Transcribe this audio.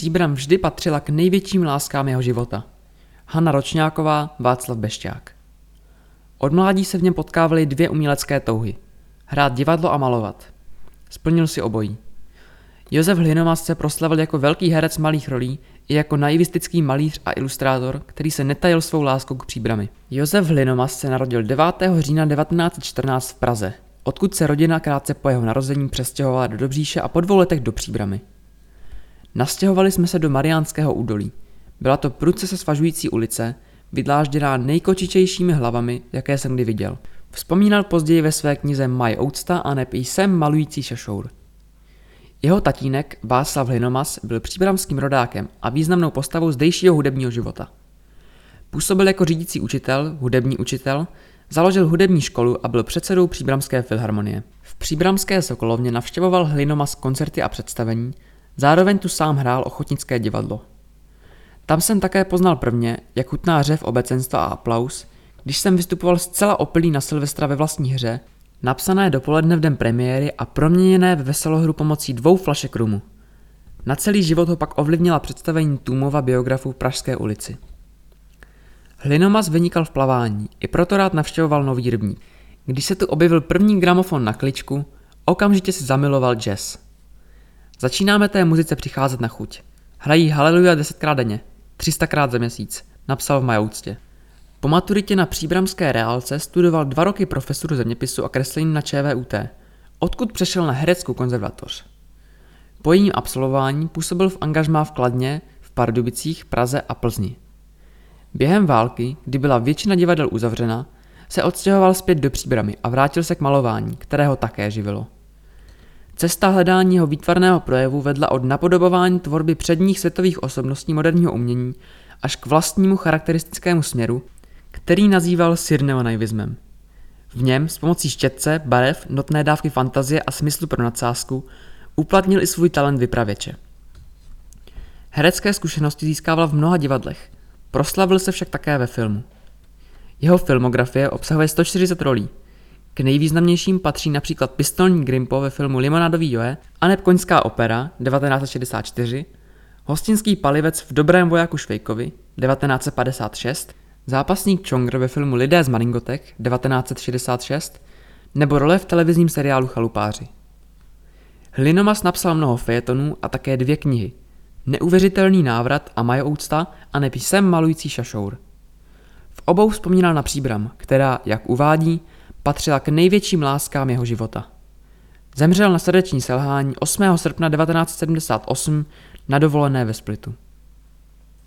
Příbram vždy patřila k největším láskám jeho života. Hanna Ročňáková, Václav Bešťák. Od mládí se v něm potkávaly dvě umělecké touhy. Hrát divadlo a malovat. Splnil si obojí. Josef Hlinomas se proslavil jako velký herec malých rolí i jako naivistický malíř a ilustrátor, který se netajil svou láskou k příbrami. Josef Hlinomas se narodil 9. října 1914 v Praze, odkud se rodina krátce po jeho narození přestěhovala do Dobříše a po dvou letech do Příbramy. Nastěhovali jsme se do Mariánského údolí. Byla to prudce se svažující ulice, vydlážděná nejkočičejšími hlavami, jaké jsem kdy viděl. Vzpomínal později ve své knize Maj Outsta a neb Jsem malující šašour. Jeho tatínek Václav Hlinomas byl příbramským rodákem a významnou postavou zdejšího hudebního života. Působil jako řídící učitel, hudební učitel, založil hudební školu a byl předsedou Příbramské filharmonie. V Příbramské Sokolovně navštěvoval Hlinomas koncerty a představení, zároveň tu sám hrál ochotnické divadlo. Tam jsem také poznal prvně, jak chutná řev obecenstva a aplaus, když jsem vystupoval zcela opilý na Silvestra ve vlastní hře Napsané dopoledne v den premiéry a proměněné ve veselohru pomocí dvou flašek rumu. Na celý život ho pak ovlivnila představení Tůmova biografu v Pražské ulici. Hlinomas vynikal v plavání, i proto rád navštěvoval Nový rybník. Když se tu objevil první gramofon na kličku, okamžitě si zamiloval jazz. Začínáme té muzice přicházet na chuť. Hrají Haleluja desetkrát denně, 300krát za měsíc, napsal v Majouctě. Po maturitě na příbramské reálce studoval dva roky profesuru zeměpisu a kreslení na ČVUT, odkud přešel na hereckou konzervatoř. Po jejím absolvování působil v angažmá v Kladně, v Pardubicích, Praze a Plzni. Během války, kdy byla většina divadel uzavřena, se odstěhoval zpět do příbramy a vrátil se k malování, které ho také živilo. Cesta hledání jeho výtvarného projevu vedla od napodobování tvorby předních světových osobností moderního umění až k vlastnímu charakteristickému směru, který nazýval sirneonaivismem. V něm s pomocí štětce, barev, notné dávky fantazie a smyslu pro nadsázku uplatnil i svůj talent vypravěče. Herecké zkušenosti získával v mnoha divadlech, proslavil se však také ve filmu. Jeho filmografie obsahuje 140 rolí. Nejvýznamnějším patří například Pistolní Grimpo ve filmu Limonádový Joe, aneb Koňská opera 1964, Hostinský palivec v Dobrém vojáku Švejkovi 1956 Zápasník Čongr ve filmu Lidé z Maringotek 1966 nebo role v televizním seriálu Chalupáři. Hlinomas napsal mnoho fejetonů a také dvě knihy. Neuvěřitelný návrat a Majo úcta a nepísem malující šašour. V obou vzpomínal na příbram, která, jak uvádí, patřila k největším láskám jeho života. Zemřel na srdeční selhání 8. srpna 1978 na dovolené ve Splitu.